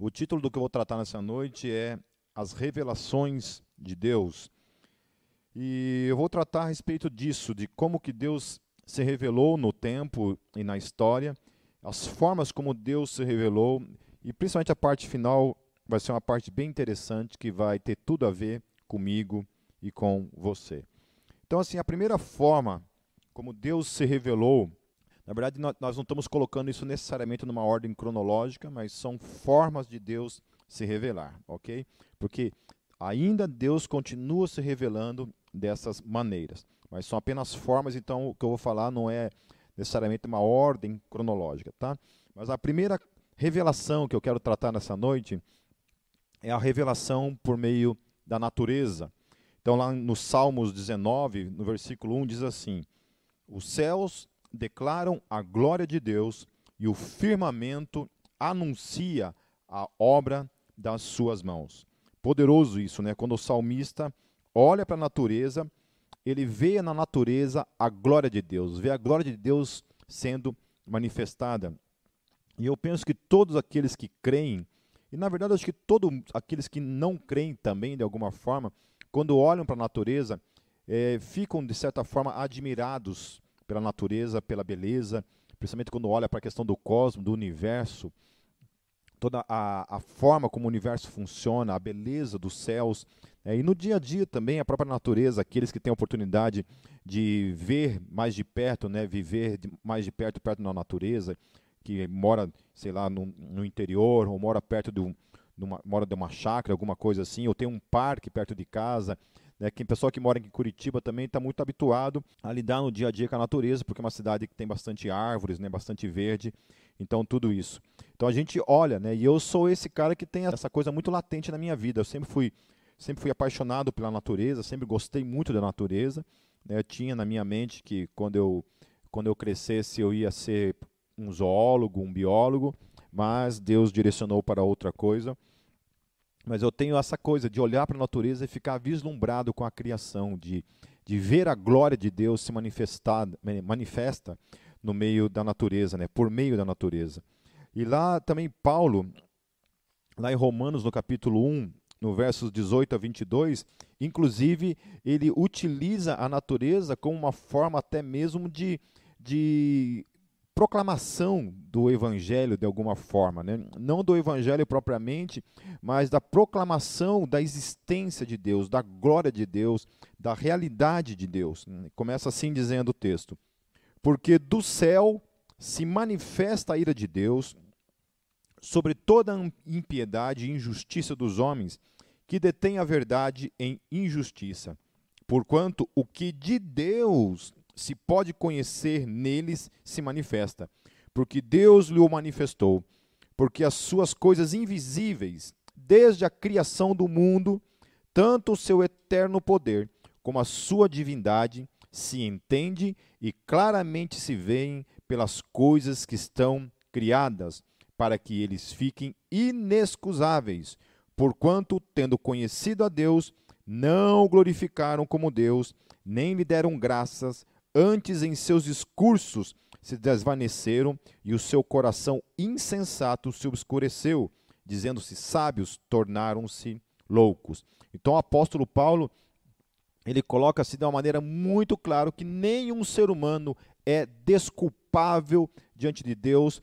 O título do que eu vou tratar nessa noite é As Revelações de Deus. E eu vou tratar a respeito disso, de como que Deus se revelou no tempo e na história, as formas como Deus se revelou, e principalmente a parte final vai ser uma parte bem interessante que vai ter tudo a ver comigo e com você. Então, assim, a primeira forma como Deus se revelou na verdade, nós não estamos colocando isso necessariamente numa ordem cronológica, mas são formas de Deus se revelar, ok? Porque ainda Deus continua se revelando dessas maneiras, mas são apenas formas, então o que eu vou falar não é necessariamente uma ordem cronológica, tá? Mas a primeira revelação que eu quero tratar nessa noite é a revelação por meio da natureza. Então, lá no Salmos 19, no versículo 1, diz assim: Os céus declaram a glória de Deus e o firmamento anuncia a obra das suas mãos. Poderoso isso, né? Quando o salmista olha para a natureza, ele vê na natureza a glória de Deus, vê a glória de Deus sendo manifestada. E eu penso que todos aqueles que creem, e na verdade acho que todos aqueles que não creem também, de alguma forma, quando olham para a natureza, é, ficam de certa forma admirados pela natureza, pela beleza, principalmente quando olha para a questão do cosmos, do universo, toda a, a forma como o universo funciona, a beleza dos céus. É, e no dia a dia também, a própria natureza, aqueles que têm a oportunidade de ver mais de perto, né, viver de, mais de perto, perto da natureza, que mora, sei lá, no, no interior, ou mora perto de, um, de uma, mora de uma chácara, alguma coisa assim, ou tem um parque perto de casa, né, quem pessoal que mora em Curitiba também está muito habituado a lidar no dia a dia com a natureza, porque é uma cidade que tem bastante árvores, né, bastante verde, então tudo isso. Então a gente olha, né, e eu sou esse cara que tem essa coisa muito latente na minha vida. Eu sempre fui, sempre fui apaixonado pela natureza, sempre gostei muito da natureza. Né, eu tinha na minha mente que quando eu quando eu crescesse eu ia ser um zoólogo, um biólogo, mas Deus direcionou para outra coisa. Mas eu tenho essa coisa de olhar para a natureza e ficar vislumbrado com a criação, de, de ver a glória de Deus se manifestar, manifesta no meio da natureza, né? por meio da natureza. E lá também Paulo, lá em Romanos, no capítulo 1, no versos 18 a 22, inclusive ele utiliza a natureza como uma forma até mesmo de, de proclamação do evangelho de alguma forma, né? não do evangelho propriamente, mas da proclamação da existência de Deus, da glória de Deus, da realidade de Deus. Começa assim dizendo o texto: Porque do céu se manifesta a ira de Deus sobre toda a impiedade e injustiça dos homens que detêm a verdade em injustiça. Porquanto o que de Deus se pode conhecer neles se manifesta, porque Deus lhe o manifestou, porque as suas coisas invisíveis, desde a criação do mundo, tanto o seu eterno poder como a sua divindade se entende e claramente se veem pelas coisas que estão criadas, para que eles fiquem inexcusáveis, porquanto, tendo conhecido a Deus, não o glorificaram como Deus, nem lhe deram graças, Antes, em seus discursos, se desvaneceram e o seu coração insensato se obscureceu, dizendo-se sábios, tornaram-se loucos. Então, o apóstolo Paulo ele coloca-se de uma maneira muito clara que nenhum ser humano é desculpável diante de Deus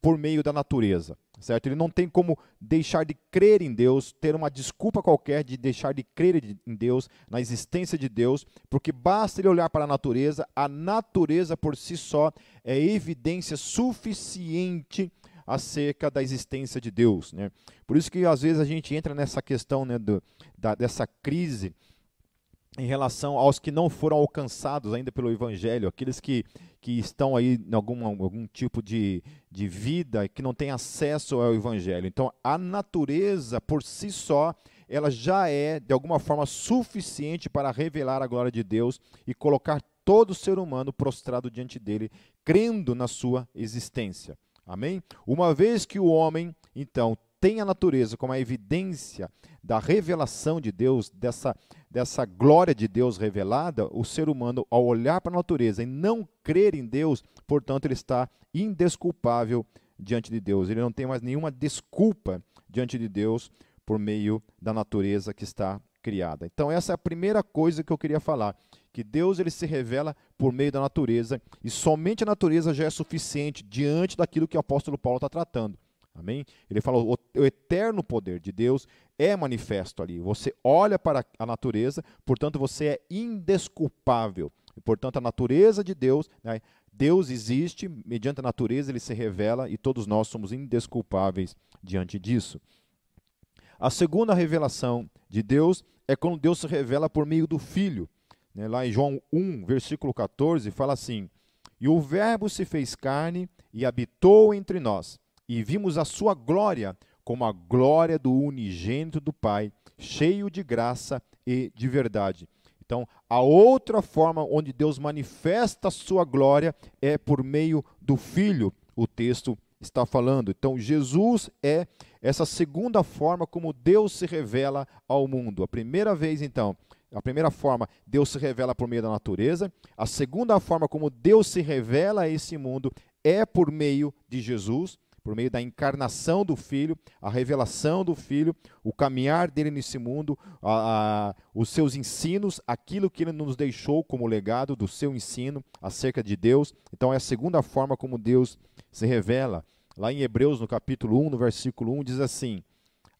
por meio da natureza certo? Ele não tem como deixar de crer em Deus, ter uma desculpa qualquer de deixar de crer em Deus, na existência de Deus, porque basta ele olhar para a natureza, a natureza por si só é evidência suficiente acerca da existência de Deus, né? Por isso que às vezes a gente entra nessa questão, né, do, da, dessa crise em relação aos que não foram alcançados ainda pelo Evangelho, aqueles que, que estão aí em algum, algum tipo de, de vida que não tem acesso ao Evangelho. Então, a natureza por si só, ela já é, de alguma forma, suficiente para revelar a glória de Deus e colocar todo ser humano prostrado diante dele, crendo na sua existência. Amém? Uma vez que o homem, então, tem a natureza como a evidência da revelação de Deus, dessa, dessa glória de Deus revelada, o ser humano, ao olhar para a natureza e não crer em Deus, portanto, ele está indesculpável diante de Deus. Ele não tem mais nenhuma desculpa diante de Deus por meio da natureza que está criada. Então essa é a primeira coisa que eu queria falar, que Deus ele se revela por meio da natureza e somente a natureza já é suficiente diante daquilo que o apóstolo Paulo está tratando. Amém? Ele fala o, o eterno poder de Deus é manifesto ali. Você olha para a natureza, portanto você é indesculpável. E, portanto, a natureza de Deus, né, Deus existe, mediante a natureza ele se revela e todos nós somos indesculpáveis diante disso. A segunda revelação de Deus é quando Deus se revela por meio do Filho. Né? Lá em João 1, versículo 14, fala assim: E o Verbo se fez carne e habitou entre nós, e vimos a sua glória como a glória do unigênito do Pai, cheio de graça e de verdade. Então, a outra forma onde Deus manifesta a sua glória é por meio do Filho, o texto está falando. Então, Jesus é essa segunda forma como Deus se revela ao mundo. A primeira vez, então, a primeira forma, Deus se revela por meio da natureza. A segunda forma como Deus se revela a esse mundo é por meio de Jesus, por meio da encarnação do Filho, a revelação do Filho, o caminhar dele nesse mundo, a, a, os seus ensinos, aquilo que ele nos deixou como legado do seu ensino acerca de Deus. Então, é a segunda forma como Deus se revela. Lá em Hebreus, no capítulo 1, no versículo 1, diz assim: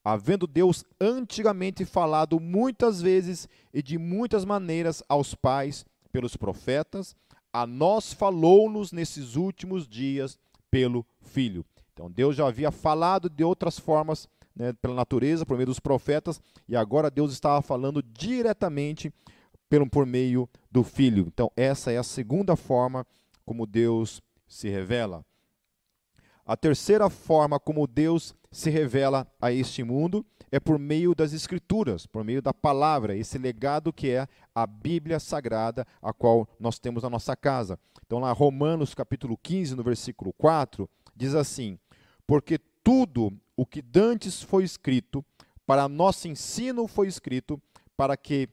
Havendo Deus antigamente falado muitas vezes e de muitas maneiras aos pais pelos profetas, a nós falou-nos nesses últimos dias pelo Filho. Então Deus já havia falado de outras formas, né, pela natureza, por meio dos profetas, e agora Deus estava falando diretamente pelo, por meio do Filho. Então essa é a segunda forma como Deus se revela. A terceira forma como Deus se revela a este mundo é por meio das Escrituras, por meio da palavra, esse legado que é a Bíblia Sagrada, a qual nós temos na nossa casa. Então, lá, Romanos capítulo 15, no versículo 4, diz assim: Porque tudo o que dantes foi escrito, para nosso ensino foi escrito, para que,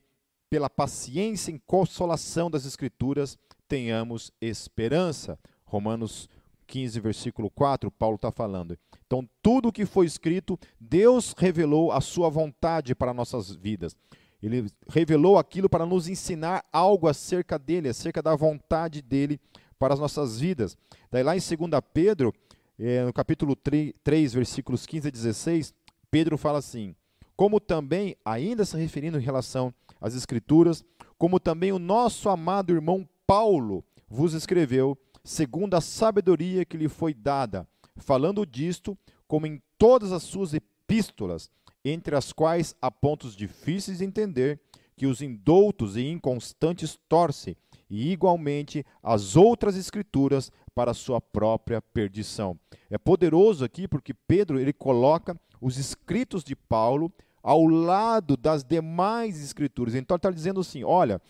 pela paciência e consolação das Escrituras, tenhamos esperança. Romanos 15, versículo 4, Paulo está falando. Então, tudo o que foi escrito, Deus revelou a sua vontade para nossas vidas. Ele revelou aquilo para nos ensinar algo acerca dele, acerca da vontade dele para as nossas vidas. Daí lá em 2 Pedro, eh, no capítulo 3, 3, versículos 15 a 16, Pedro fala assim: Como também, ainda se referindo em relação às Escrituras, como também o nosso amado irmão Paulo vos escreveu, segundo a sabedoria que lhe foi dada, falando disto, como em todas as suas epístolas, entre as quais há pontos difíceis de entender, que os indoutos e inconstantes torcem, e igualmente as outras escrituras para sua própria perdição. É poderoso aqui porque Pedro ele coloca os escritos de Paulo ao lado das demais escrituras. Então ele está dizendo assim: olha,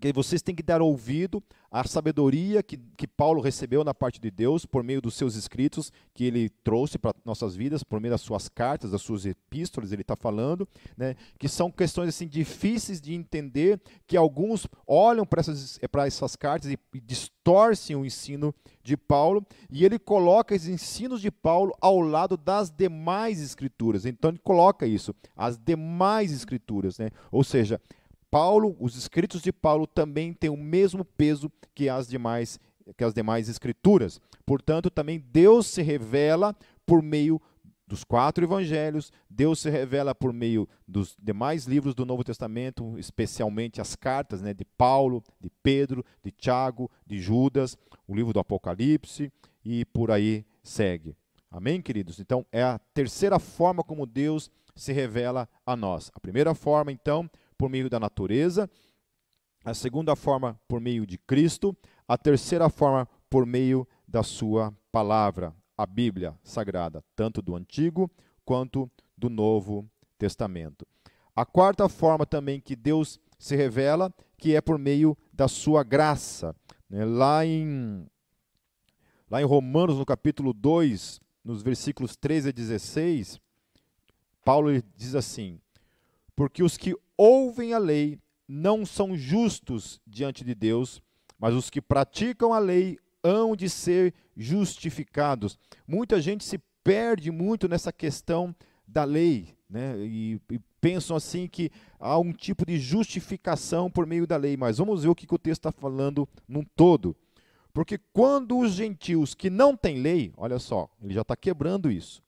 que vocês têm que dar ouvido à sabedoria que, que Paulo recebeu na parte de Deus por meio dos seus escritos que ele trouxe para nossas vidas, por meio das suas cartas, das suas epístolas, ele está falando, né, que são questões assim difíceis de entender, que alguns olham para essas, essas cartas e, e distorcem o ensino de Paulo, e ele coloca esses ensinos de Paulo ao lado das demais escrituras. Então ele coloca isso, as demais escrituras, né? ou seja, Paulo, os escritos de Paulo também têm o mesmo peso que as demais que as demais escrituras. Portanto, também Deus se revela por meio dos quatro evangelhos, Deus se revela por meio dos demais livros do Novo Testamento, especialmente as cartas né, de Paulo, de Pedro, de Tiago, de Judas, o livro do Apocalipse e por aí segue. Amém, queridos? Então, é a terceira forma como Deus se revela a nós. A primeira forma, então, por meio da natureza, a segunda forma por meio de Cristo, a terceira forma por meio da sua palavra, a Bíblia Sagrada, tanto do Antigo quanto do Novo Testamento. A quarta forma também que Deus se revela, que é por meio da sua graça. Né? Lá, em, lá em Romanos, no capítulo 2, nos versículos 13 a 16, Paulo diz assim: Porque os que ouvem a lei não são justos diante de Deus, mas os que praticam a lei hão de ser justificados. Muita gente se perde muito nessa questão da lei, né? E, e, pensam assim que há um tipo de justificação por meio da lei. Mas vamos ver o que, que o texto está falando num todo. Porque quando os gentios que não têm lei, olha só, ele já está quebrando isso.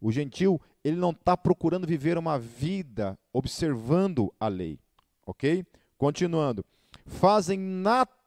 O gentil, ele não está procurando viver uma vida observando a lei. Ok? Continuando. Fazem naturalmente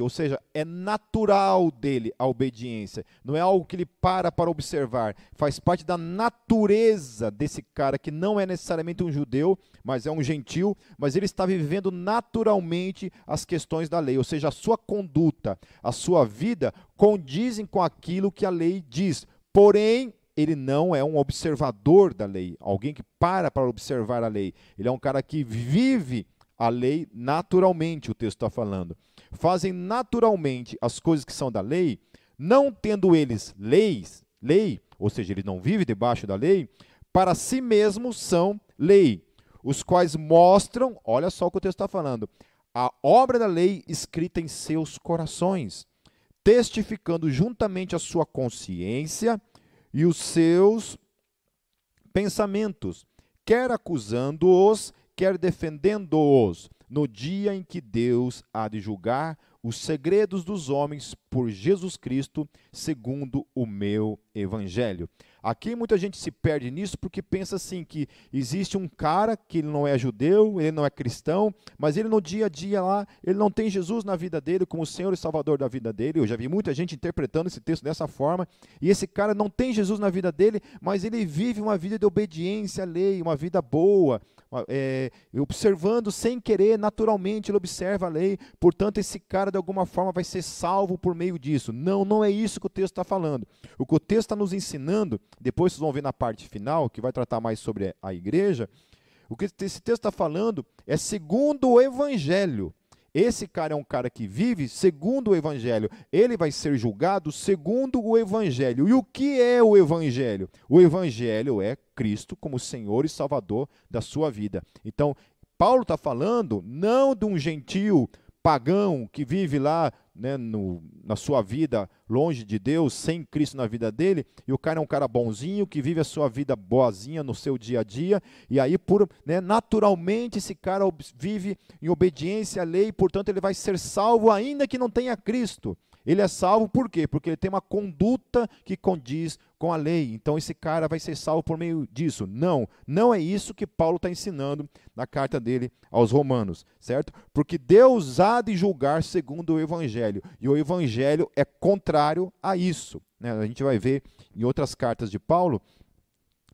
ou seja, é natural dele a obediência, não é algo que ele para para observar, faz parte da natureza desse cara que não é necessariamente um judeu, mas é um gentil, mas ele está vivendo naturalmente as questões da lei, ou seja, a sua conduta, a sua vida condizem com aquilo que a lei diz. Porém, ele não é um observador da lei, alguém que para para observar a lei. Ele é um cara que vive a lei naturalmente, o texto está falando fazem naturalmente as coisas que são da lei, não tendo eles leis, lei, ou seja, ele não vive debaixo da lei, para si mesmos são lei, os quais mostram, olha só o que o texto está falando, a obra da lei escrita em seus corações, testificando juntamente a sua consciência e os seus pensamentos, quer acusando-os, quer defendendo-os no dia em que Deus há de julgar os segredos dos homens por Jesus Cristo, segundo o meu evangelho. Aqui muita gente se perde nisso porque pensa assim que existe um cara que ele não é judeu, ele não é cristão, mas ele no dia a dia lá, ele não tem Jesus na vida dele como Senhor e Salvador da vida dele. Eu já vi muita gente interpretando esse texto dessa forma, e esse cara não tem Jesus na vida dele, mas ele vive uma vida de obediência à lei, uma vida boa, é, observando sem querer, naturalmente ele observa a lei, portanto esse cara de alguma forma vai ser salvo por meio disso. Não, não é isso que o texto está falando. O que o texto está nos ensinando depois vocês vão ver na parte final, que vai tratar mais sobre a igreja. O que esse texto está falando é segundo o evangelho. Esse cara é um cara que vive segundo o Evangelho. Ele vai ser julgado segundo o Evangelho. E o que é o Evangelho? O Evangelho é Cristo como Senhor e Salvador da sua vida. Então, Paulo está falando não de um gentio pagão que vive lá né, no, na sua vida longe de Deus, sem Cristo na vida dele, e o cara é um cara bonzinho, que vive a sua vida boazinha no seu dia a dia, e aí, por, né, naturalmente, esse cara vive em obediência à lei, portanto, ele vai ser salvo ainda que não tenha Cristo. Ele é salvo por quê? Porque ele tem uma conduta que condiz com a lei. Então esse cara vai ser salvo por meio disso. Não, não é isso que Paulo está ensinando na carta dele aos Romanos, certo? Porque Deus há de julgar segundo o Evangelho. E o Evangelho é contrário a isso. Né? A gente vai ver em outras cartas de Paulo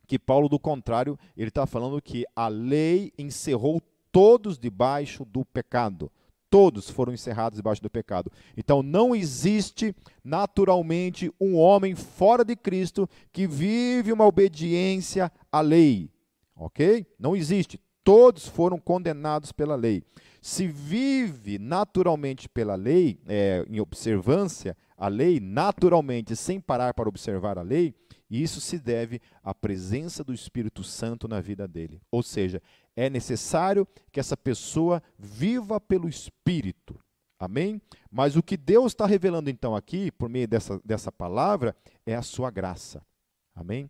que Paulo, do contrário, ele está falando que a lei encerrou todos debaixo do pecado todos foram encerrados debaixo do pecado. Então não existe naturalmente um homem fora de Cristo que vive uma obediência à lei. Ok? Não existe. Todos foram condenados pela lei. Se vive naturalmente pela lei, é, em observância à lei, naturalmente, sem parar para observar a lei, isso se deve à presença do Espírito Santo na vida dele. Ou seja, é necessário que essa pessoa viva pelo Espírito. Amém? Mas o que Deus está revelando então aqui, por meio dessa, dessa palavra, é a sua graça. Amém?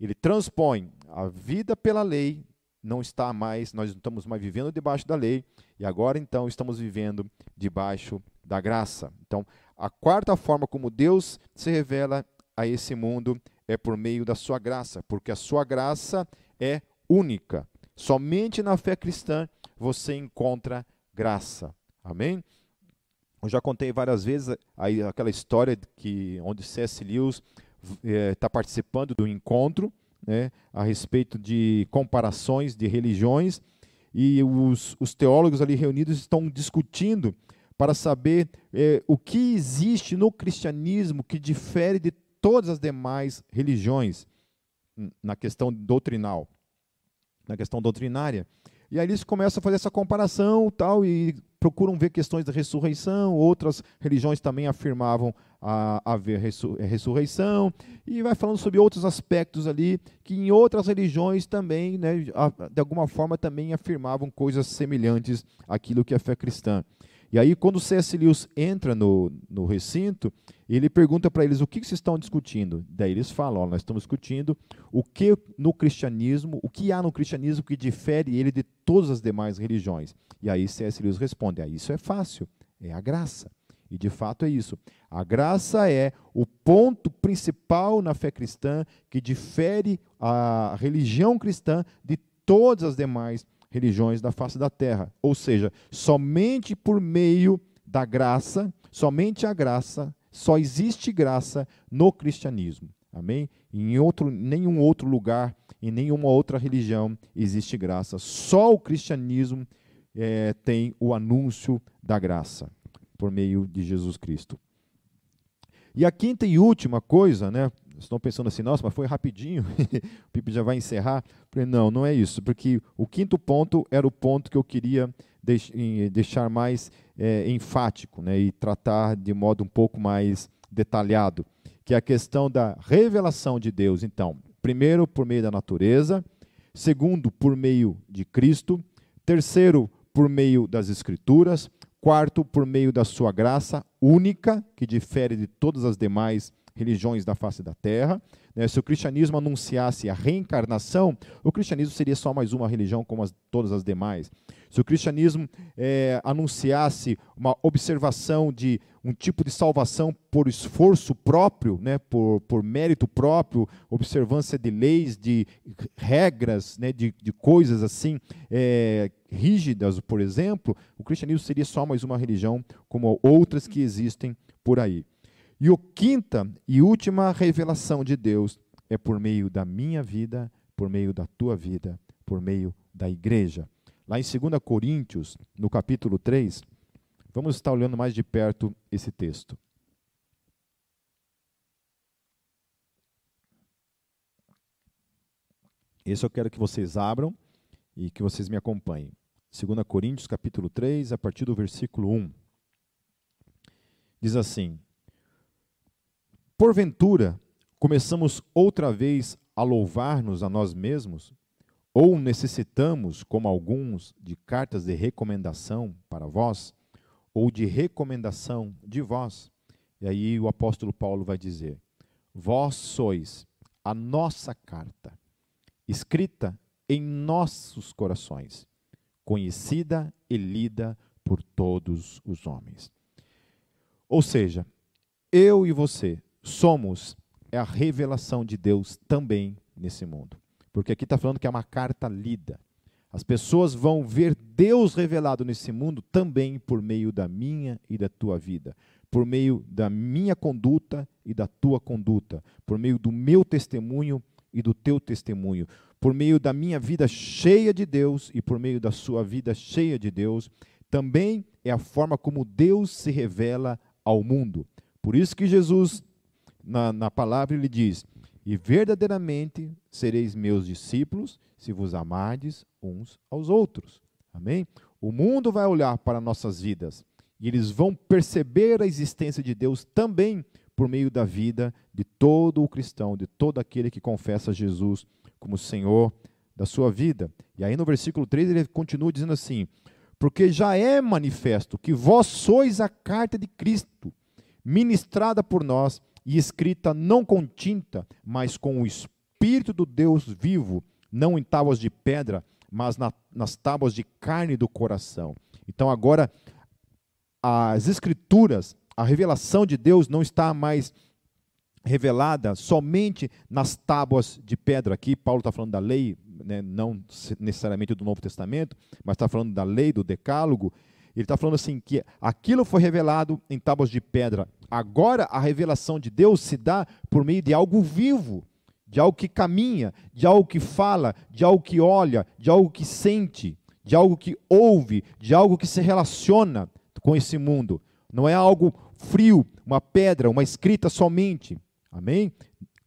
Ele transpõe a vida pela lei, não está mais, nós não estamos mais vivendo debaixo da lei, e agora então estamos vivendo debaixo da graça. Então, a quarta forma como Deus se revela a esse mundo é por meio da sua graça, porque a sua graça é única. Somente na fé cristã você encontra graça. Amém? Eu já contei várias vezes aí aquela história que onde C.S. Lewis está é, participando do encontro né, a respeito de comparações de religiões e os, os teólogos ali reunidos estão discutindo para saber é, o que existe no cristianismo que difere de todas as demais religiões na questão doutrinal na questão doutrinária. E aí eles começam a fazer essa comparação tal, e procuram ver questões da ressurreição, outras religiões também afirmavam a, haver ressurreição, e vai falando sobre outros aspectos ali, que em outras religiões também, né, de alguma forma, também afirmavam coisas semelhantes àquilo que é a fé cristã. E aí, quando C.S. Lewis entra no, no recinto, ele pergunta para eles o que, que vocês estão discutindo. Daí eles falam: ó, nós estamos discutindo o que no cristianismo, o que há no cristianismo que difere ele de todas as demais religiões. E aí C.S. Lewis responde: ah, isso é fácil, é a graça. E de fato é isso. A graça é o ponto principal na fé cristã que difere a religião cristã de todas as demais religiões da face da terra. Ou seja, somente por meio da graça, somente a graça, só existe graça no cristianismo. Amém? Em outro, nenhum outro lugar, em nenhuma outra religião existe graça. Só o cristianismo é, tem o anúncio da graça por meio de Jesus Cristo. E a quinta e última coisa, né? Estão pensando assim, nossa, mas foi rapidinho, o Pipe já vai encerrar. Falei, não, não é isso, porque o quinto ponto era o ponto que eu queria deixar mais é, enfático né, e tratar de modo um pouco mais detalhado, que é a questão da revelação de Deus. Então, primeiro, por meio da natureza, segundo, por meio de Cristo, terceiro, por meio das Escrituras, Quarto, por meio da sua graça única, que difere de todas as demais religiões da face da terra. Né? Se o cristianismo anunciasse a reencarnação, o cristianismo seria só mais uma religião como as, todas as demais. Se o cristianismo é, anunciasse uma observação de um tipo de salvação por esforço próprio, né, por, por mérito próprio, observância de leis, de regras, né, de, de coisas assim é, rígidas, por exemplo, o cristianismo seria só mais uma religião como outras que existem por aí. E a quinta e última revelação de Deus é por meio da minha vida, por meio da tua vida, por meio da igreja. Lá em 2 Coríntios, no capítulo 3, vamos estar olhando mais de perto esse texto. Esse eu quero que vocês abram e que vocês me acompanhem. 2 Coríntios, capítulo 3, a partir do versículo 1. Diz assim: Porventura, começamos outra vez a louvar-nos a nós mesmos ou necessitamos, como alguns, de cartas de recomendação para vós, ou de recomendação de vós? E aí o apóstolo Paulo vai dizer: Vós sois a nossa carta, escrita em nossos corações, conhecida e lida por todos os homens. Ou seja, eu e você somos a revelação de Deus também nesse mundo porque aqui está falando que é uma carta lida. As pessoas vão ver Deus revelado nesse mundo também por meio da minha e da tua vida, por meio da minha conduta e da tua conduta, por meio do meu testemunho e do teu testemunho, por meio da minha vida cheia de Deus e por meio da sua vida cheia de Deus. Também é a forma como Deus se revela ao mundo. Por isso que Jesus, na, na palavra, ele diz: e verdadeiramente sereis meus discípulos se vos amardes uns aos outros. Amém? O mundo vai olhar para nossas vidas e eles vão perceber a existência de Deus também por meio da vida de todo o cristão, de todo aquele que confessa Jesus como Senhor da sua vida. E aí no versículo 3 ele continua dizendo assim: Porque já é manifesto que vós sois a carta de Cristo, ministrada por nós e escrita não com tinta, mas com o Espírito do Deus vivo, não em tábuas de pedra, mas na, nas tábuas de carne do coração. Então agora as Escrituras, a revelação de Deus não está mais revelada somente nas tábuas de pedra. Aqui Paulo está falando da lei, né, não necessariamente do Novo Testamento, mas está falando da lei, do decálogo. Ele está falando assim que aquilo foi revelado em tábuas de pedra. Agora a revelação de Deus se dá por meio de algo vivo, de algo que caminha, de algo que fala, de algo que olha, de algo que sente, de algo que ouve, de algo que se relaciona com esse mundo. Não é algo frio, uma pedra, uma escrita somente. Amém?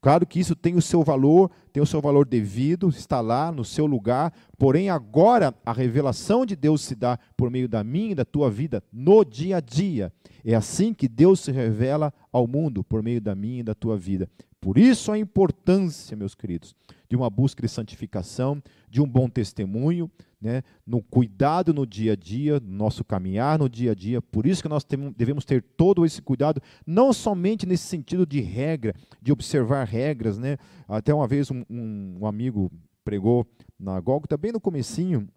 Claro que isso tem o seu valor, tem o seu valor devido, está lá no seu lugar, porém agora a revelação de Deus se dá por meio da minha e da tua vida no dia a dia. É assim que Deus se revela ao mundo, por meio da minha e da tua vida, Por isso a importância, meus queridos, de uma busca de santificação, de um bom testemunho, né, no cuidado no dia a dia, no nosso caminhar no dia a dia. Por isso que nós devemos ter todo esse cuidado, não somente nesse sentido de regra, de observar regras. Né? Até uma vez um, um, um amigo pregou na Gólgota, bem no comecinho,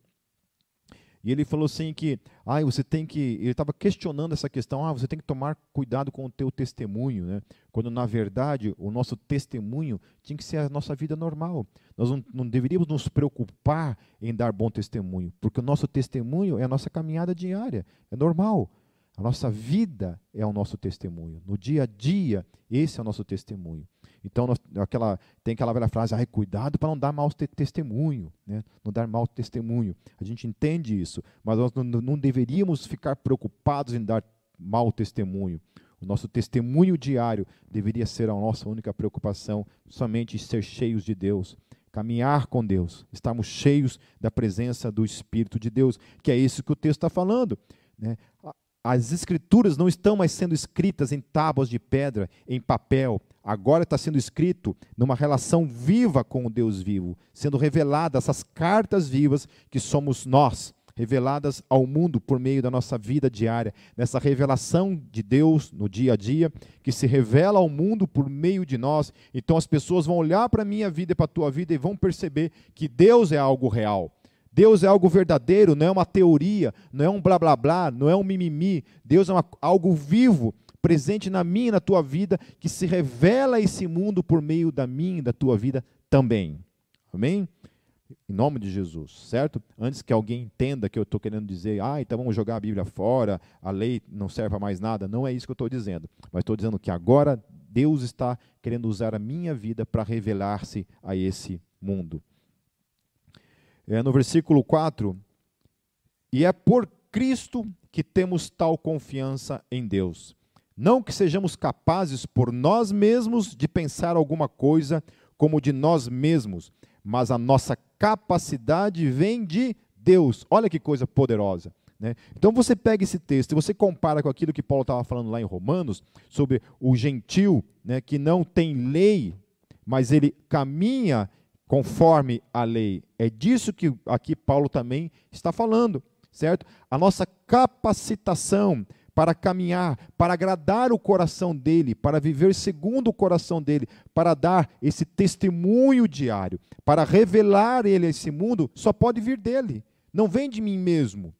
e ele falou assim que, ah, você tem que, ele estava questionando essa questão, ah, você tem que tomar cuidado com o teu testemunho, né? Quando na verdade o nosso testemunho tinha que ser a nossa vida normal. Nós não, não deveríamos nos preocupar em dar bom testemunho, porque o nosso testemunho é a nossa caminhada diária, é normal. A nossa vida é o nosso testemunho. No dia a dia, esse é o nosso testemunho. Então, nós, aquela, tem aquela velha frase, ah, cuidado para não dar mau testemunho, né? não dar mau testemunho. A gente entende isso, mas nós não, não deveríamos ficar preocupados em dar mau testemunho. O nosso testemunho diário deveria ser a nossa única preocupação, somente ser cheios de Deus, caminhar com Deus, estarmos cheios da presença do Espírito de Deus, que é isso que o texto está falando. Né? As escrituras não estão mais sendo escritas em tábuas de pedra, em papel. Agora está sendo escrito numa relação viva com o Deus vivo, sendo reveladas essas cartas vivas que somos nós, reveladas ao mundo por meio da nossa vida diária, nessa revelação de Deus no dia a dia, que se revela ao mundo por meio de nós. Então as pessoas vão olhar para a minha vida e para a tua vida e vão perceber que Deus é algo real Deus é algo verdadeiro, não é uma teoria, não é um blá blá blá, não é um mimimi. Deus é uma, algo vivo, presente na minha e na tua vida, que se revela a esse mundo por meio da minha e da tua vida também. Amém? Em nome de Jesus, certo? Antes que alguém entenda que eu estou querendo dizer, ah, então vamos jogar a Bíblia fora, a lei não serve para mais nada. Não é isso que eu estou dizendo. Mas estou dizendo que agora Deus está querendo usar a minha vida para revelar-se a esse mundo é, no versículo 4, e é por Cristo que temos tal confiança em Deus. Não que sejamos capazes por nós mesmos de pensar alguma coisa como de nós mesmos, mas a nossa capacidade vem de Deus. Olha que coisa poderosa. Né? Então você pega esse texto e você compara com aquilo que Paulo estava falando lá em Romanos, sobre o gentil né, que não tem lei, mas ele caminha conforme a lei. É disso que aqui Paulo também está falando, certo? A nossa capacitação para caminhar, para agradar o coração dele, para viver segundo o coração dele, para dar esse testemunho diário, para revelar ele a esse mundo, só pode vir dele. Não vem de mim mesmo.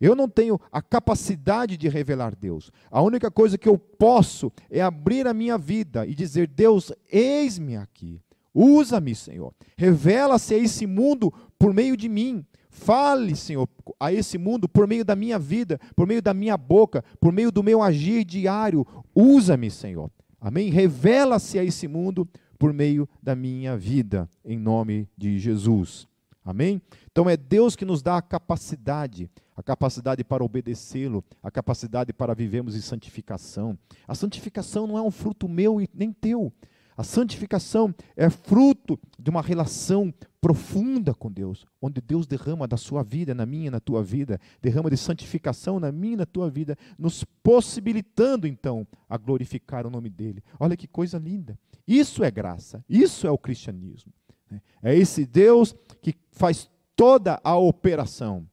Eu não tenho a capacidade de revelar Deus. A única coisa que eu posso é abrir a minha vida e dizer: Deus, eis-me aqui. Usa-me, Senhor. Revela-se a esse mundo por meio de mim. Fale, Senhor, a esse mundo por meio da minha vida, por meio da minha boca, por meio do meu agir diário. Usa-me, Senhor. Amém? Revela-se a esse mundo por meio da minha vida, em nome de Jesus. Amém? Então é Deus que nos dá a capacidade, a capacidade para obedecê-lo, a capacidade para vivermos em santificação. A santificação não é um fruto meu e nem teu. A santificação é fruto de uma relação profunda com Deus, onde Deus derrama da sua vida, na minha, na tua vida, derrama de santificação na minha, na tua vida, nos possibilitando então a glorificar o nome dele. Olha que coisa linda. Isso é graça, isso é o cristianismo. Né? É esse Deus que faz toda a operação,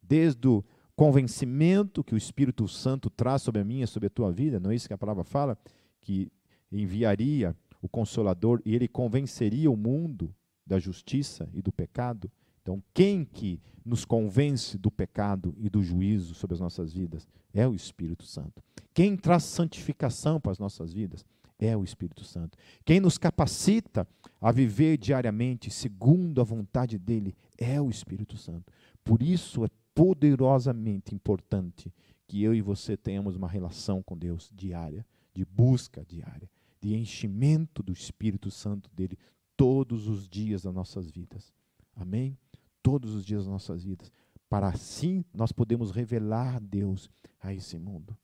desde o convencimento que o Espírito Santo traz sobre a minha, sobre a tua vida, não é isso que a palavra fala? Que enviaria o Consolador e ele convenceria o mundo da justiça e do pecado. Então, quem que nos convence do pecado e do juízo sobre as nossas vidas? É o Espírito Santo. Quem traz santificação para as nossas vidas? É o Espírito Santo. Quem nos capacita a viver diariamente segundo a vontade dele? É o Espírito Santo. Por isso é poderosamente importante que eu e você tenhamos uma relação com Deus diária, de busca diária de enchimento do Espírito Santo dele todos os dias das nossas vidas. Amém? Todos os dias das nossas vidas. Para assim nós podemos revelar Deus a esse mundo.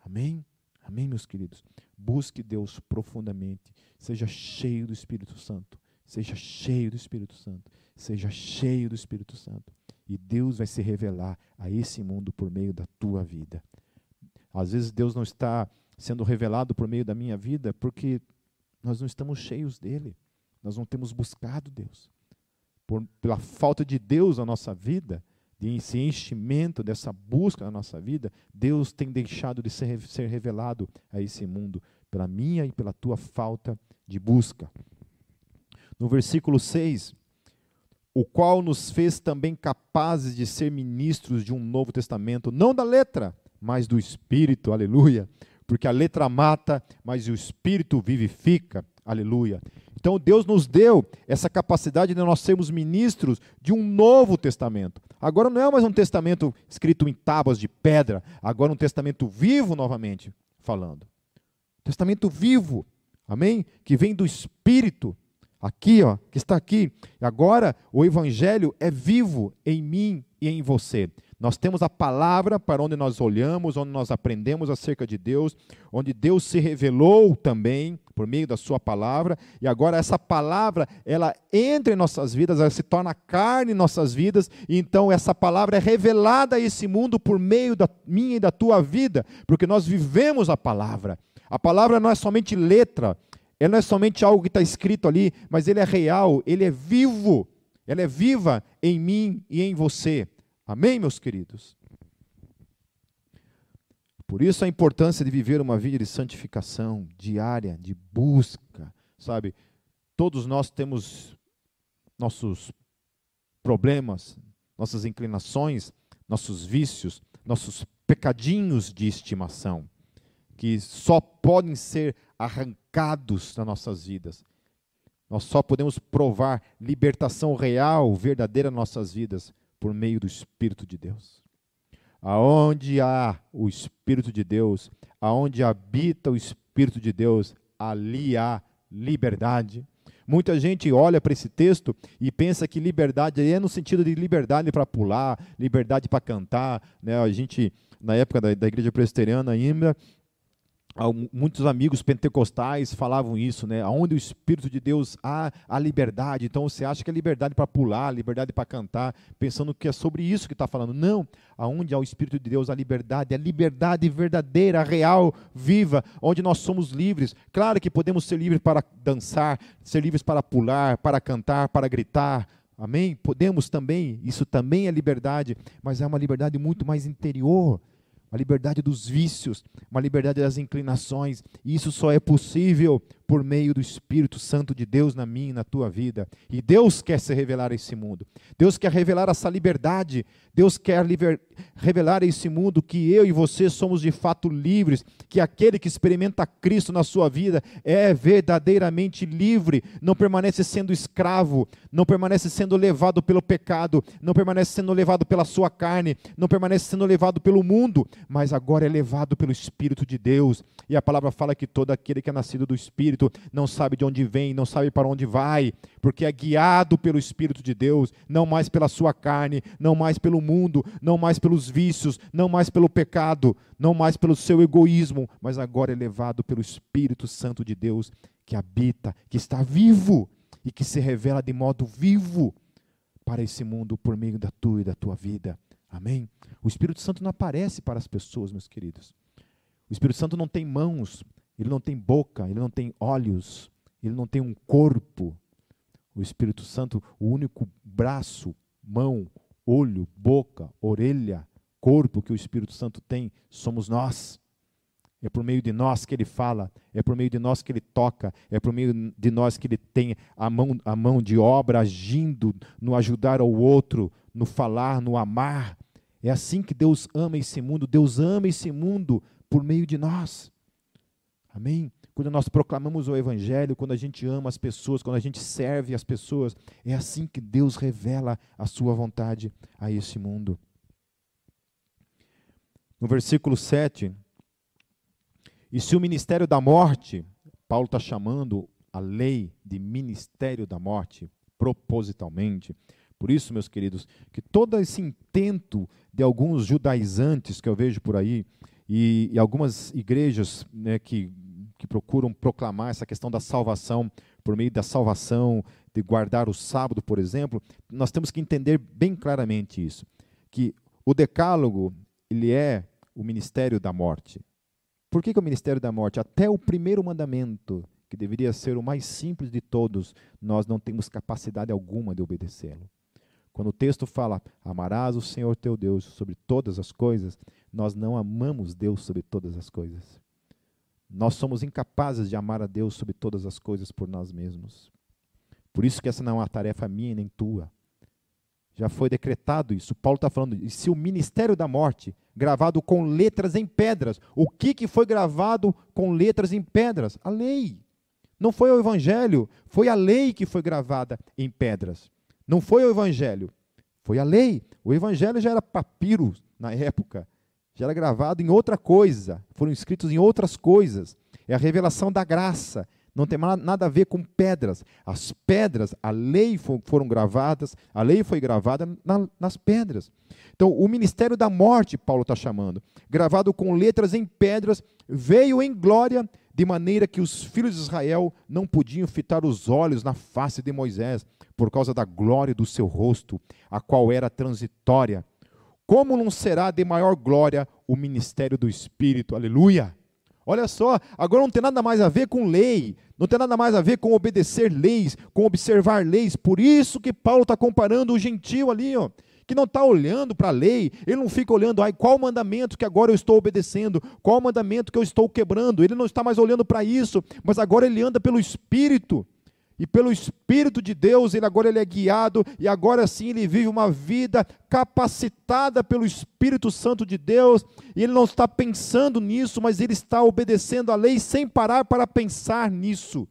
Amém? Amém, meus queridos? Busque Deus profundamente. Seja cheio do Espírito Santo. Seja cheio do Espírito Santo. Seja cheio do Espírito Santo. E Deus vai se revelar a esse mundo por meio da tua vida. Às vezes Deus não está sendo revelado por meio da minha vida, porque nós não estamos cheios dele. Nós não temos buscado Deus. Por, pela falta de Deus na nossa vida, desse enchimento, dessa busca na nossa vida, Deus tem deixado de ser, ser revelado a esse mundo, pela minha e pela tua falta de busca. No versículo 6, o qual nos fez também capazes de ser ministros de um novo testamento, não da letra, mas do espírito, aleluia. Porque a letra mata, mas o espírito vivifica, aleluia. Então Deus nos deu essa capacidade de nós sermos ministros de um novo testamento. Agora não é mais um testamento escrito em tábuas de pedra, agora um testamento vivo novamente falando. Testamento vivo, amém? Que vem do Espírito, aqui, ó, que está aqui. Agora o Evangelho é vivo em mim e em você. Nós temos a palavra para onde nós olhamos, onde nós aprendemos acerca de Deus, onde Deus se revelou também por meio da sua palavra, e agora essa palavra, ela entra em nossas vidas, ela se torna carne em nossas vidas, e então essa palavra é revelada a esse mundo por meio da minha e da tua vida, porque nós vivemos a palavra. A palavra não é somente letra, ela não é somente algo que está escrito ali, mas ele é real, ele é vivo, ela é viva em mim e em você. Amém, meus queridos? Por isso a importância de viver uma vida de santificação diária, de busca, sabe? Todos nós temos nossos problemas, nossas inclinações, nossos vícios, nossos pecadinhos de estimação, que só podem ser arrancados das nossas vidas. Nós só podemos provar libertação real, verdadeira nas nossas vidas, por meio do Espírito de Deus. Aonde há o Espírito de Deus, aonde habita o Espírito de Deus, ali há liberdade. Muita gente olha para esse texto e pensa que liberdade é no sentido de liberdade para pular, liberdade para cantar. Né? A gente, na época da, da igreja presbiteriana ainda, muitos amigos pentecostais falavam isso, né? Onde o Espírito de Deus há a liberdade. Então você acha que é liberdade para pular, liberdade para cantar, pensando que é sobre isso que está falando. Não. Aonde há o Espírito de Deus, a liberdade, a liberdade verdadeira, real, viva, onde nós somos livres. Claro que podemos ser livres para dançar, ser livres para pular, para cantar, para gritar. Amém? Podemos também, isso também é liberdade, mas é uma liberdade muito mais interior uma liberdade dos vícios, uma liberdade das inclinações. E isso só é possível por meio do Espírito Santo de Deus na minha e na tua vida. E Deus quer se revelar a esse mundo. Deus quer revelar essa liberdade. Deus quer revelar a esse mundo que eu e você somos de fato livres, que aquele que experimenta Cristo na sua vida é verdadeiramente livre, não permanece sendo escravo, não permanece sendo levado pelo pecado, não permanece sendo levado pela sua carne, não permanece sendo levado pelo mundo, mas agora é levado pelo Espírito de Deus. E a palavra fala que todo aquele que é nascido do Espírito não sabe de onde vem, não sabe para onde vai, porque é guiado pelo Espírito de Deus, não mais pela sua carne, não mais pelo mundo, não mais pelos vícios, não mais pelo pecado, não mais pelo seu egoísmo, mas agora é levado pelo Espírito Santo de Deus, que habita, que está vivo e que se revela de modo vivo para esse mundo por meio da tua e da tua vida. Amém? O Espírito Santo não aparece para as pessoas, meus queridos. O Espírito Santo não tem mãos, ele não tem boca, ele não tem olhos, ele não tem um corpo. O Espírito Santo, o único braço, mão, olho, boca, orelha, corpo que o Espírito Santo tem, somos nós. É por meio de nós que ele fala, é por meio de nós que ele toca, é por meio de nós que ele tem a mão, a mão de obra agindo no ajudar ao outro, no falar, no amar. É assim que Deus ama esse mundo. Deus ama esse mundo por meio de nós. Amém? Quando nós proclamamos o Evangelho, quando a gente ama as pessoas, quando a gente serve as pessoas, é assim que Deus revela a sua vontade a esse mundo. No versículo 7, e se o ministério da morte, Paulo está chamando a lei de ministério da morte, propositalmente. Por isso, meus queridos, que todo esse intento de alguns judaizantes que eu vejo por aí, e, e algumas igrejas né, que, que procuram proclamar essa questão da salvação por meio da salvação, de guardar o sábado, por exemplo, nós temos que entender bem claramente isso, que o decálogo, ele é o ministério da morte. Por que, que o ministério da morte? Até o primeiro mandamento, que deveria ser o mais simples de todos, nós não temos capacidade alguma de obedecê-lo. Quando o texto fala, amarás o Senhor teu Deus sobre todas as coisas, nós não amamos Deus sobre todas as coisas. Nós somos incapazes de amar a Deus sobre todas as coisas por nós mesmos. Por isso que essa não é uma tarefa minha nem tua. Já foi decretado isso. Paulo está falando, e se o ministério da morte, gravado com letras em pedras, o que, que foi gravado com letras em pedras? A lei. Não foi o evangelho, foi a lei que foi gravada em pedras. Não foi o evangelho, foi a lei. O evangelho já era papiro na época, já era gravado em outra coisa, foram escritos em outras coisas. É a revelação da graça, não tem nada a ver com pedras. As pedras, a lei foram gravadas, a lei foi gravada na, nas pedras. Então, o ministério da morte, Paulo está chamando, gravado com letras em pedras, veio em glória, de maneira que os filhos de Israel não podiam fitar os olhos na face de Moisés, por causa da glória do seu rosto, a qual era transitória. Como não será de maior glória o ministério do Espírito? Aleluia! Olha só, agora não tem nada mais a ver com lei, não tem nada mais a ver com obedecer leis, com observar leis. Por isso que Paulo está comparando o gentil ali, ó, que não está olhando para a lei, ele não fica olhando, ai, qual mandamento que agora eu estou obedecendo, qual mandamento que eu estou quebrando. Ele não está mais olhando para isso, mas agora ele anda pelo Espírito. E pelo Espírito de Deus, ele agora ele é guiado e agora sim ele vive uma vida capacitada pelo Espírito Santo de Deus. E ele não está pensando nisso, mas ele está obedecendo a lei sem parar para pensar nisso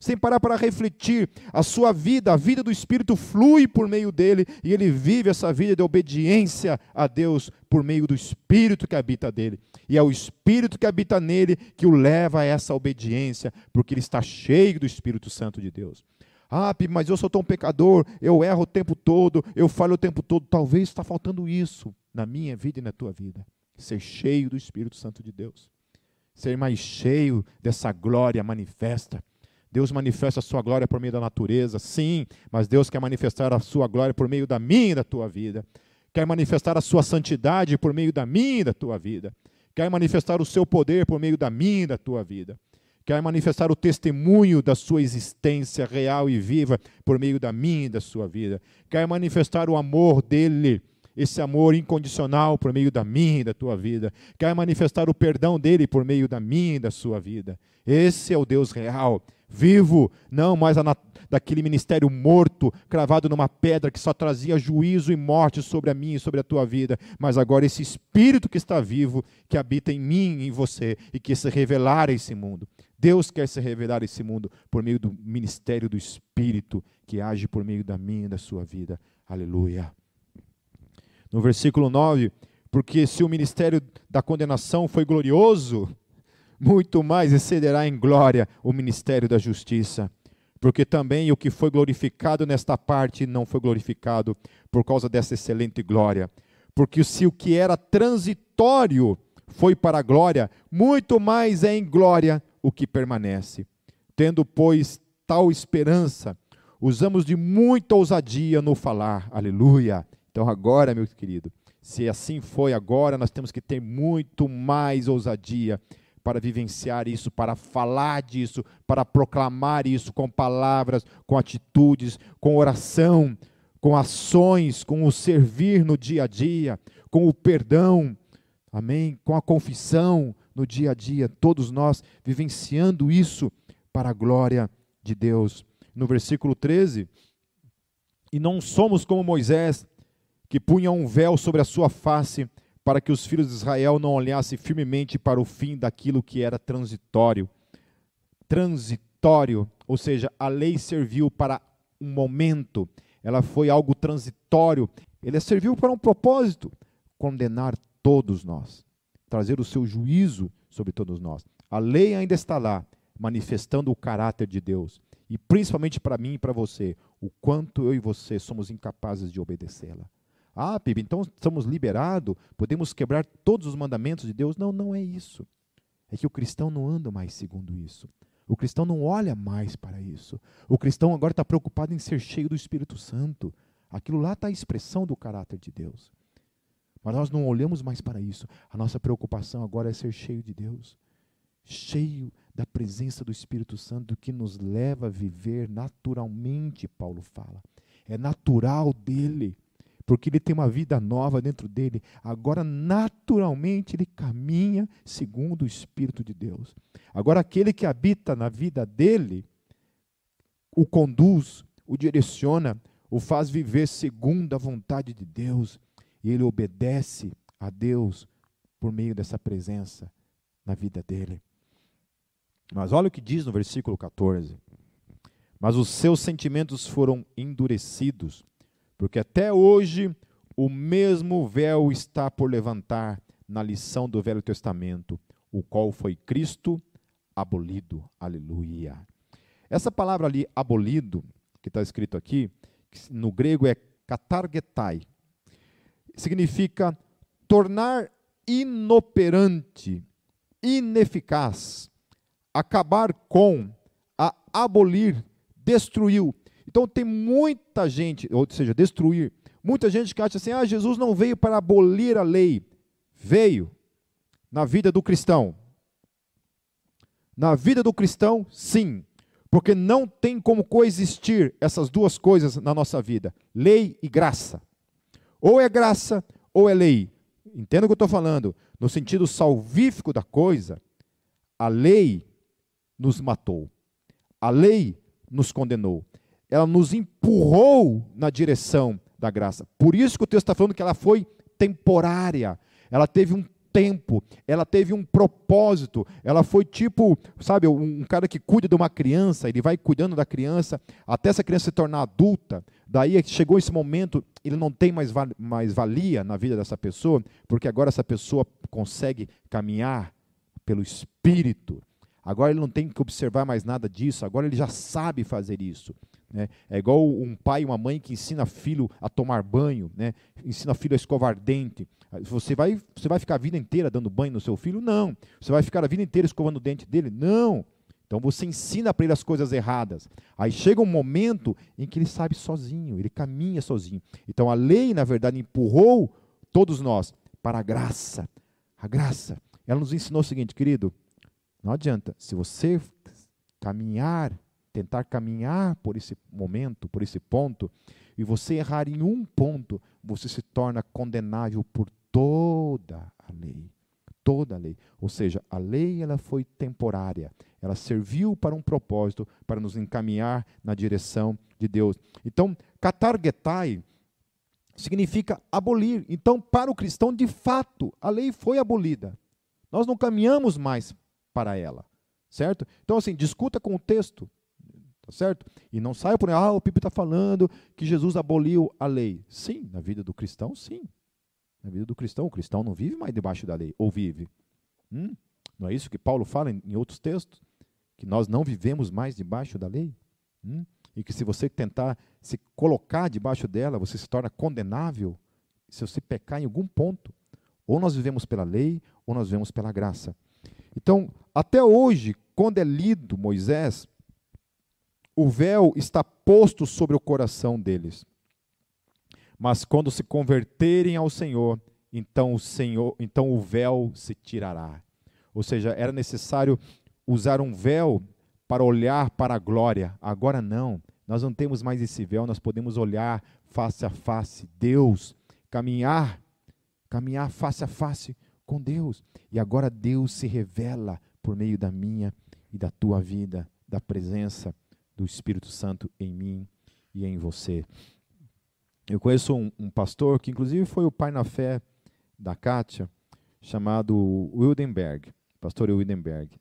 sem parar para refletir. A sua vida, a vida do Espírito flui por meio dele e ele vive essa vida de obediência a Deus por meio do Espírito que habita dele. E é o Espírito que habita nele que o leva a essa obediência, porque ele está cheio do Espírito Santo de Deus. Ah, mas eu sou tão pecador, eu erro o tempo todo, eu falho o tempo todo. Talvez está faltando isso na minha vida e na tua vida. Ser cheio do Espírito Santo de Deus. Ser mais cheio dessa glória manifesta Deus manifesta a sua glória por meio da natureza, sim, mas Deus quer manifestar a sua glória por meio da minha e da tua vida. Quer manifestar a sua santidade por meio da minha e da tua vida. Quer manifestar o seu poder por meio da minha e da tua vida. Quer manifestar o testemunho da sua existência real e viva por meio da minha e da sua vida. Quer manifestar o amor dele esse amor incondicional por meio da minha e da tua vida. Quer manifestar o perdão dele por meio da minha e da sua vida. Esse é o Deus real vivo, não mais a, daquele ministério morto, cravado numa pedra que só trazia juízo e morte sobre a minha e sobre a tua vida, mas agora esse Espírito que está vivo, que habita em mim e em você e que se revelar a esse mundo. Deus quer se revelar a esse mundo por meio do ministério do Espírito que age por meio da minha e da sua vida. Aleluia. No versículo 9, porque se o ministério da condenação foi glorioso, muito mais excederá em glória o ministério da justiça. Porque também o que foi glorificado nesta parte não foi glorificado por causa dessa excelente glória. Porque se o que era transitório foi para a glória, muito mais é em glória o que permanece. Tendo, pois, tal esperança, usamos de muita ousadia no falar. Aleluia. Então, agora, meu querido, se assim foi agora, nós temos que ter muito mais ousadia para vivenciar isso, para falar disso, para proclamar isso com palavras, com atitudes, com oração, com ações, com o servir no dia a dia, com o perdão, amém? Com a confissão no dia a dia, todos nós vivenciando isso para a glória de Deus. No versículo 13, e não somos como Moisés, que punha um véu sobre a sua face para que os filhos de Israel não olhassem firmemente para o fim daquilo que era transitório. Transitório, ou seja, a lei serviu para um momento, ela foi algo transitório, ela serviu para um propósito: condenar todos nós, trazer o seu juízo sobre todos nós. A lei ainda está lá, manifestando o caráter de Deus, e principalmente para mim e para você, o quanto eu e você somos incapazes de obedecê-la. Ah, Pibe, então estamos liberados, podemos quebrar todos os mandamentos de Deus. Não, não é isso. É que o cristão não anda mais segundo isso. O cristão não olha mais para isso. O cristão agora está preocupado em ser cheio do Espírito Santo. Aquilo lá está a expressão do caráter de Deus. Mas nós não olhamos mais para isso. A nossa preocupação agora é ser cheio de Deus, cheio da presença do Espírito Santo que nos leva a viver naturalmente, Paulo fala. É natural dele, porque ele tem uma vida nova dentro dele. Agora, naturalmente, ele caminha segundo o Espírito de Deus. Agora, aquele que habita na vida dele, o conduz, o direciona, o faz viver segundo a vontade de Deus. E ele obedece a Deus por meio dessa presença na vida dele. Mas olha o que diz no versículo 14. Mas os seus sentimentos foram endurecidos, porque até hoje o mesmo véu está por levantar na lição do Velho Testamento, o qual foi Cristo abolido. Aleluia. Essa palavra ali, abolido, que está escrito aqui, no grego é katargetai, significa tornar inoperante, ineficaz, acabar com, a abolir, destruiu. Então tem muita gente, ou seja, destruir, muita gente que acha assim: ah, Jesus não veio para abolir a lei. Veio na vida do cristão. Na vida do cristão, sim, porque não tem como coexistir essas duas coisas na nossa vida: lei e graça. Ou é graça ou é lei. Entenda o que eu estou falando. No sentido salvífico da coisa, a lei nos matou. A lei nos condenou. Ela nos empurrou na direção da graça. Por isso que o texto está falando que ela foi temporária. Ela teve um tempo, ela teve um propósito, ela foi tipo, sabe, um cara que cuida de uma criança, ele vai cuidando da criança até essa criança se tornar adulta, daí chegou esse momento, ele não tem mais, mais valia na vida dessa pessoa, porque agora essa pessoa consegue caminhar pelo Espírito, Agora ele não tem que observar mais nada disso, agora ele já sabe fazer isso. Né? É igual um pai e uma mãe que ensina filho a tomar banho, né? ensina filho a escovar dente. Você vai, você vai ficar a vida inteira dando banho no seu filho? Não. Você vai ficar a vida inteira escovando o dente dele? Não. Então você ensina para ele as coisas erradas. Aí chega um momento em que ele sabe sozinho, ele caminha sozinho. Então a lei, na verdade, empurrou todos nós para a graça. A graça. Ela nos ensinou o seguinte, querido, não adianta. Se você caminhar, tentar caminhar por esse momento, por esse ponto, e você errar em um ponto, você se torna condenável por toda a lei. Toda a lei. Ou seja, a lei ela foi temporária. Ela serviu para um propósito, para nos encaminhar na direção de Deus. Então, katargetai significa abolir. Então, para o cristão, de fato, a lei foi abolida. Nós não caminhamos mais para ela, certo? Então, assim, discuta com o texto, tá certo? E não saia por aí, ah, o Pipe está falando que Jesus aboliu a lei. Sim, na vida do cristão, sim. Na vida do cristão, o cristão não vive mais debaixo da lei, ou vive. Hum? Não é isso que Paulo fala em, em, outros textos? Que nós não vivemos mais debaixo da lei? Hum? E que se você tentar se colocar debaixo dela, você se torna condenável se você pecar em algum ponto. Ou nós vivemos pela lei, ou nós vivemos pela graça. Então, até hoje, quando é lido Moisés, o véu está posto sobre o coração deles. Mas quando se converterem ao Senhor, então o Senhor, então o véu se tirará. Ou seja, era necessário usar um véu para olhar para a glória. Agora não. Nós não temos mais esse véu, nós podemos olhar face a face Deus, caminhar, caminhar face a face com Deus. E agora Deus se revela por meio da minha e da tua vida, da presença do Espírito Santo em mim e em você. Eu conheço um, um pastor que, inclusive, foi o pai na fé da Kátia, chamado Wildenberg, pastor Wildenberg.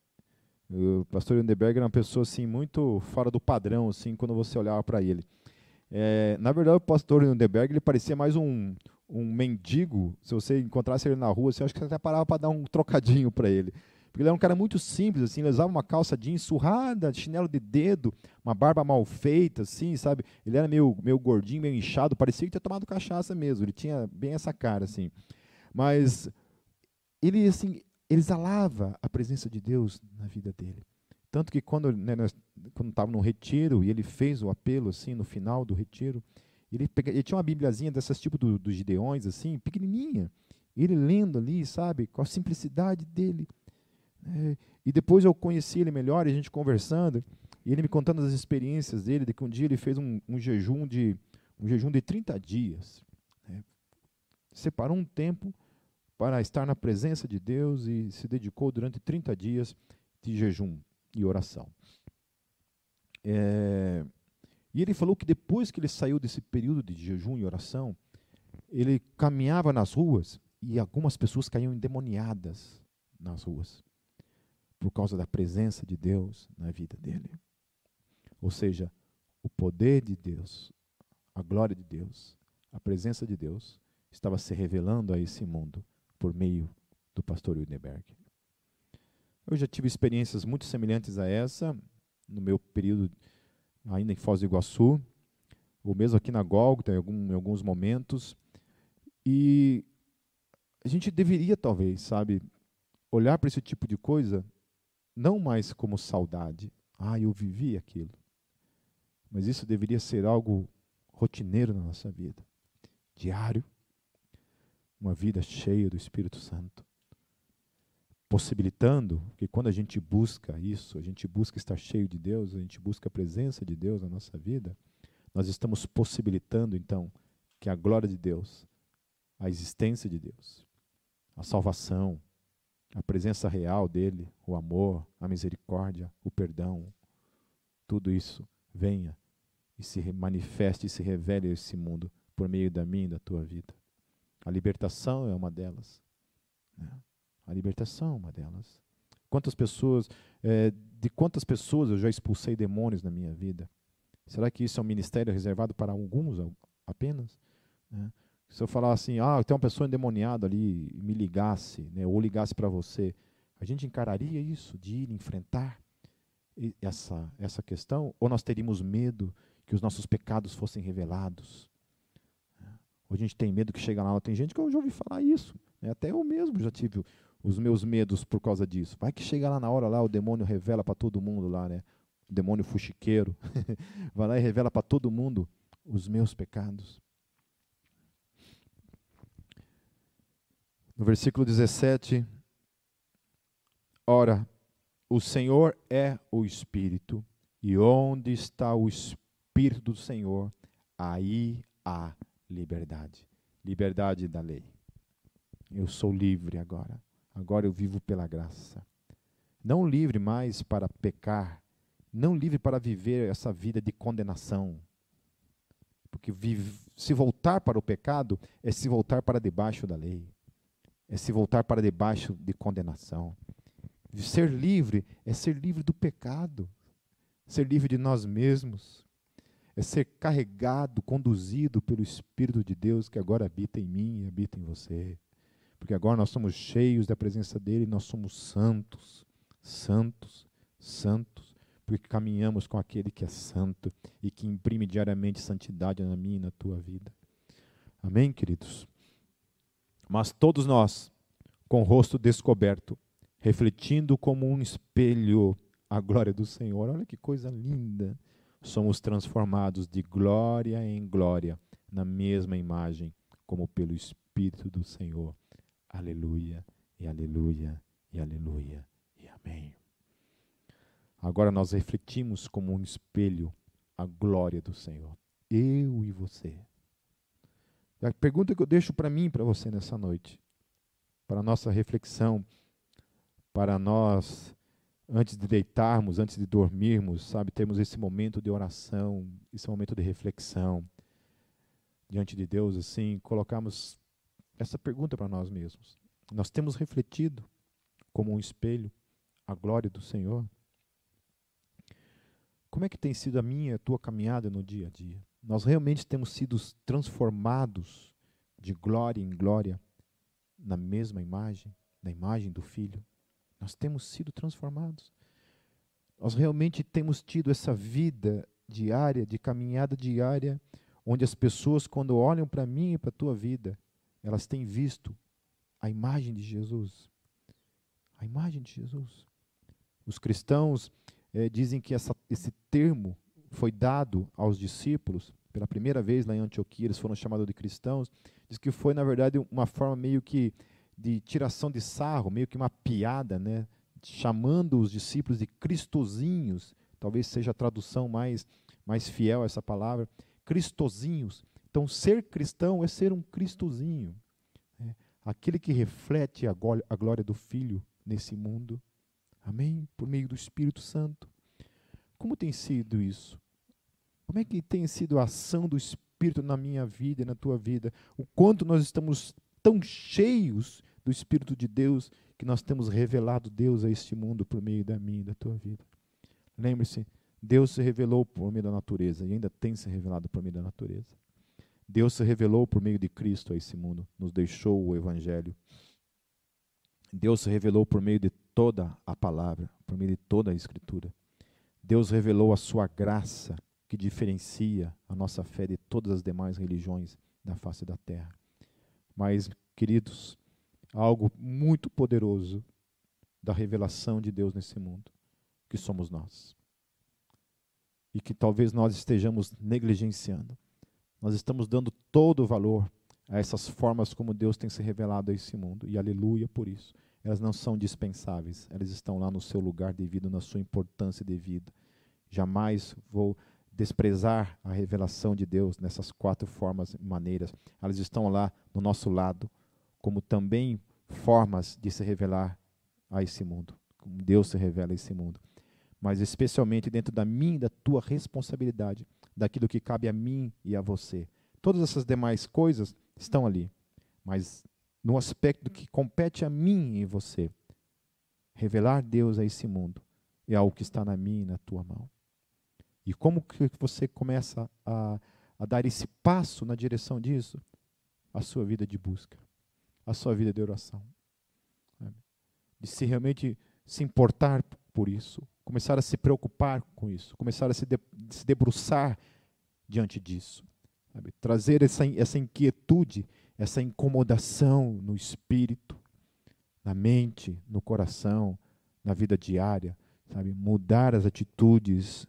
O pastor Wildenberg era uma pessoa assim muito fora do padrão, assim, quando você olhava para ele. É, na verdade, o pastor Wildenberg ele parecia mais um, um mendigo, se você encontrasse ele na rua, você acha que você até parava para dar um trocadinho para ele. Porque ele era um cara muito simples, assim, ele usava uma calça jeans surrada, chinelo de dedo, uma barba mal feita, assim, sabe? Ele era meio, meio gordinho, meio inchado, parecia que tinha tomado cachaça mesmo, ele tinha bem essa cara, assim. Mas ele, assim, ele exalava a presença de Deus na vida dele. Tanto que quando né, quando estava no retiro e ele fez o apelo, assim, no final do retiro, ele, pega, ele tinha uma bibliazinha dessas tipo dos do Gideões, assim, pequenininha. Ele lendo ali, sabe, com a simplicidade dele. É, e depois eu conheci ele melhor, a gente conversando, e ele me contando as experiências dele, de que um dia ele fez um, um jejum de um jejum de 30 dias. Né? Separou um tempo para estar na presença de Deus e se dedicou durante 30 dias de jejum e oração. É, e ele falou que depois que ele saiu desse período de jejum e oração, ele caminhava nas ruas e algumas pessoas caíam endemoniadas nas ruas por causa da presença de Deus na vida dele. Ou seja, o poder de Deus, a glória de Deus, a presença de Deus estava se revelando a esse mundo por meio do pastor Wildenberg. Eu já tive experiências muito semelhantes a essa no meu período ainda em Foz do Iguaçu, ou mesmo aqui na Gólgota, em, em alguns momentos. E a gente deveria, talvez, sabe, olhar para esse tipo de coisa não mais como saudade. Ah, eu vivi aquilo. Mas isso deveria ser algo rotineiro na nossa vida, diário, uma vida cheia do Espírito Santo, possibilitando que quando a gente busca isso, a gente busca estar cheio de Deus, a gente busca a presença de Deus na nossa vida, nós estamos possibilitando então que a glória de Deus, a existência de Deus, a salvação, a presença real dele, o amor, a misericórdia, o perdão, tudo isso venha e se manifeste e se revele a esse mundo por meio da minha e da tua vida. A libertação é uma delas. Né? A libertação é uma delas. Quantas pessoas, é, de quantas pessoas eu já expulsei demônios na minha vida? Será que isso é um ministério reservado para alguns apenas? Né? Se eu falar assim, ah, tem uma pessoa endemoniada ali, me ligasse, né, ou ligasse para você, a gente encararia isso, de ir enfrentar essa, essa questão? Ou nós teríamos medo que os nossos pecados fossem revelados? Ou a gente tem medo que chega lá, tem gente que eu já ouvi falar isso. Né? Até eu mesmo já tive os meus medos por causa disso. Vai que chega lá na hora lá, o demônio revela para todo mundo lá, né? O demônio fuxiqueiro. Vai lá e revela para todo mundo os meus pecados. No versículo 17, ora, o Senhor é o Espírito, e onde está o Espírito do Senhor, aí há liberdade. Liberdade da lei. Eu sou livre agora. Agora eu vivo pela graça. Não livre mais para pecar, não livre para viver essa vida de condenação. Porque vive, se voltar para o pecado é se voltar para debaixo da lei, é se voltar para debaixo de condenação. Ser livre é ser livre do pecado, ser livre de nós mesmos, é ser carregado, conduzido pelo Espírito de Deus que agora habita em mim e habita em você. Porque agora nós somos cheios da presença dele, nós somos santos, santos, santos, porque caminhamos com aquele que é santo e que imprime diariamente santidade na minha e na tua vida. Amém, queridos? Mas todos nós, com o rosto descoberto, refletindo como um espelho a glória do Senhor, olha que coisa linda somos transformados de glória em glória na mesma imagem, como pelo Espírito do Senhor. Aleluia, e aleluia, e aleluia, e amém. Agora nós refletimos como um espelho a glória do Senhor. Eu e você. A pergunta que eu deixo para mim e para você nessa noite, para a nossa reflexão, para nós antes de deitarmos, antes de dormirmos, sabe, temos esse momento de oração, esse momento de reflexão diante de Deus, assim, colocarmos essa pergunta para nós mesmos. Nós temos refletido como um espelho a glória do Senhor? Como é que tem sido a minha e a tua caminhada no dia a dia? Nós realmente temos sido transformados de glória em glória na mesma imagem, na imagem do Filho? Nós temos sido transformados. Nós realmente temos tido essa vida diária, de caminhada diária, onde as pessoas, quando olham para mim e para a tua vida, elas têm visto a imagem de Jesus. A imagem de Jesus. Os cristãos eh, dizem que essa, esse termo foi dado aos discípulos pela primeira vez lá em Antioquia, eles foram chamados de cristãos. Diz que foi, na verdade, uma forma meio que de tiração de sarro, meio que uma piada, né, chamando os discípulos de cristozinhos, talvez seja a tradução mais, mais fiel a essa palavra, cristozinhos. Então, ser cristão é ser um cristozinho, né? aquele que reflete a glória, do Filho nesse mundo. Amém? Por meio do Espírito Santo. Como tem sido isso? Como é que tem sido a ação do Espírito na minha vida e na tua vida? O quanto nós estamos tão cheios do Espírito de Deus que nós temos revelado Deus a este mundo por meio da minha e da tua vida. Lembre-se, Deus se revelou por meio da natureza e ainda tem se revelado por meio da natureza. Deus se revelou por meio de Cristo a esse mundo, nos deixou o Evangelho. Deus se revelou por meio de toda a palavra, por meio de toda a Escritura. Deus revelou a sua graça, que diferencia a nossa fé de todas as demais religiões da face da terra. Mas, queridos, algo muito poderoso da revelação de Deus nesse mundo, que somos nós. E que talvez nós estejamos negligenciando. Nós estamos dando todo o valor a essas formas como Deus tem se revelado a esse mundo. E aleluia por isso. Elas não são dispensáveis, elas estão lá no seu lugar devido, na sua importância devida. Jamais vou desprezar a revelação de Deus nessas quatro formas e maneiras. Elas estão lá no nosso lado, como também formas de se revelar a esse mundo, como Deus se revela a esse mundo. Mas especialmente dentro da minha e da tua responsabilidade, daquilo que cabe a mim e a você. Todas essas demais coisas estão ali, mas no aspecto que compete a mim e você, revelar Deus a esse mundo é algo que está na minha e na tua mão. E como que você começa a, a dar esse passo na direção disso? A sua vida de busca a sua vida de oração. De se realmente se importar por isso, começar a se preocupar com isso, começar a se, de, se debruçar diante disso. Sabe? Trazer essa, essa inquietude, essa incomodação no espírito, na mente, no coração, na vida diária, sabe? Mudar as atitudes.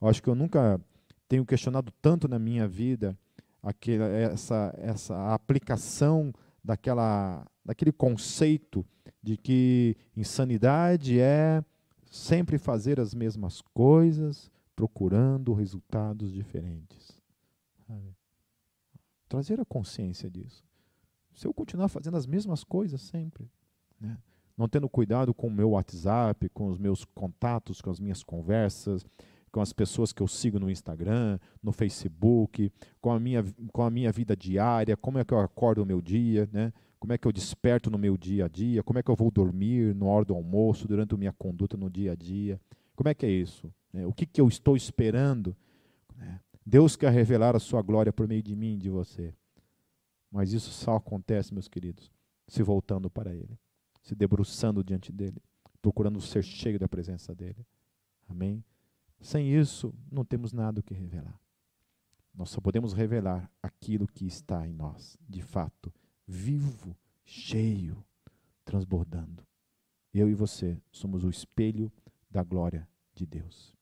Eu acho que eu nunca tenho questionado tanto na minha vida aquela, essa, essa aplicação daquela, daquele conceito de que insanidade é sempre fazer as mesmas coisas, procurando resultados diferentes. Trazer a consciência disso. Se eu continuar fazendo as mesmas coisas sempre, né? não tendo cuidado com o meu WhatsApp, com os meus contatos, com as minhas conversas, com as pessoas que eu sigo no Instagram, no Facebook, com a minha, com a minha vida diária, como é que eu acordo o meu dia, né? como é que eu desperto no meu dia a dia, como é que eu vou dormir na hora do almoço, durante a minha conduta no dia a dia. Como é que é isso? É, o que, que eu estou esperando? É, Deus quer revelar a sua glória por meio de mim e de você. Mas isso só acontece, meus queridos, se voltando para Ele, se debruçando diante dEle, procurando ser cheio da presença dEle. Amém? Sem isso, não temos nada o que revelar. Nós só podemos revelar aquilo que está em nós, de fato, vivo, cheio, transbordando. Eu e você somos o espelho da glória de Deus.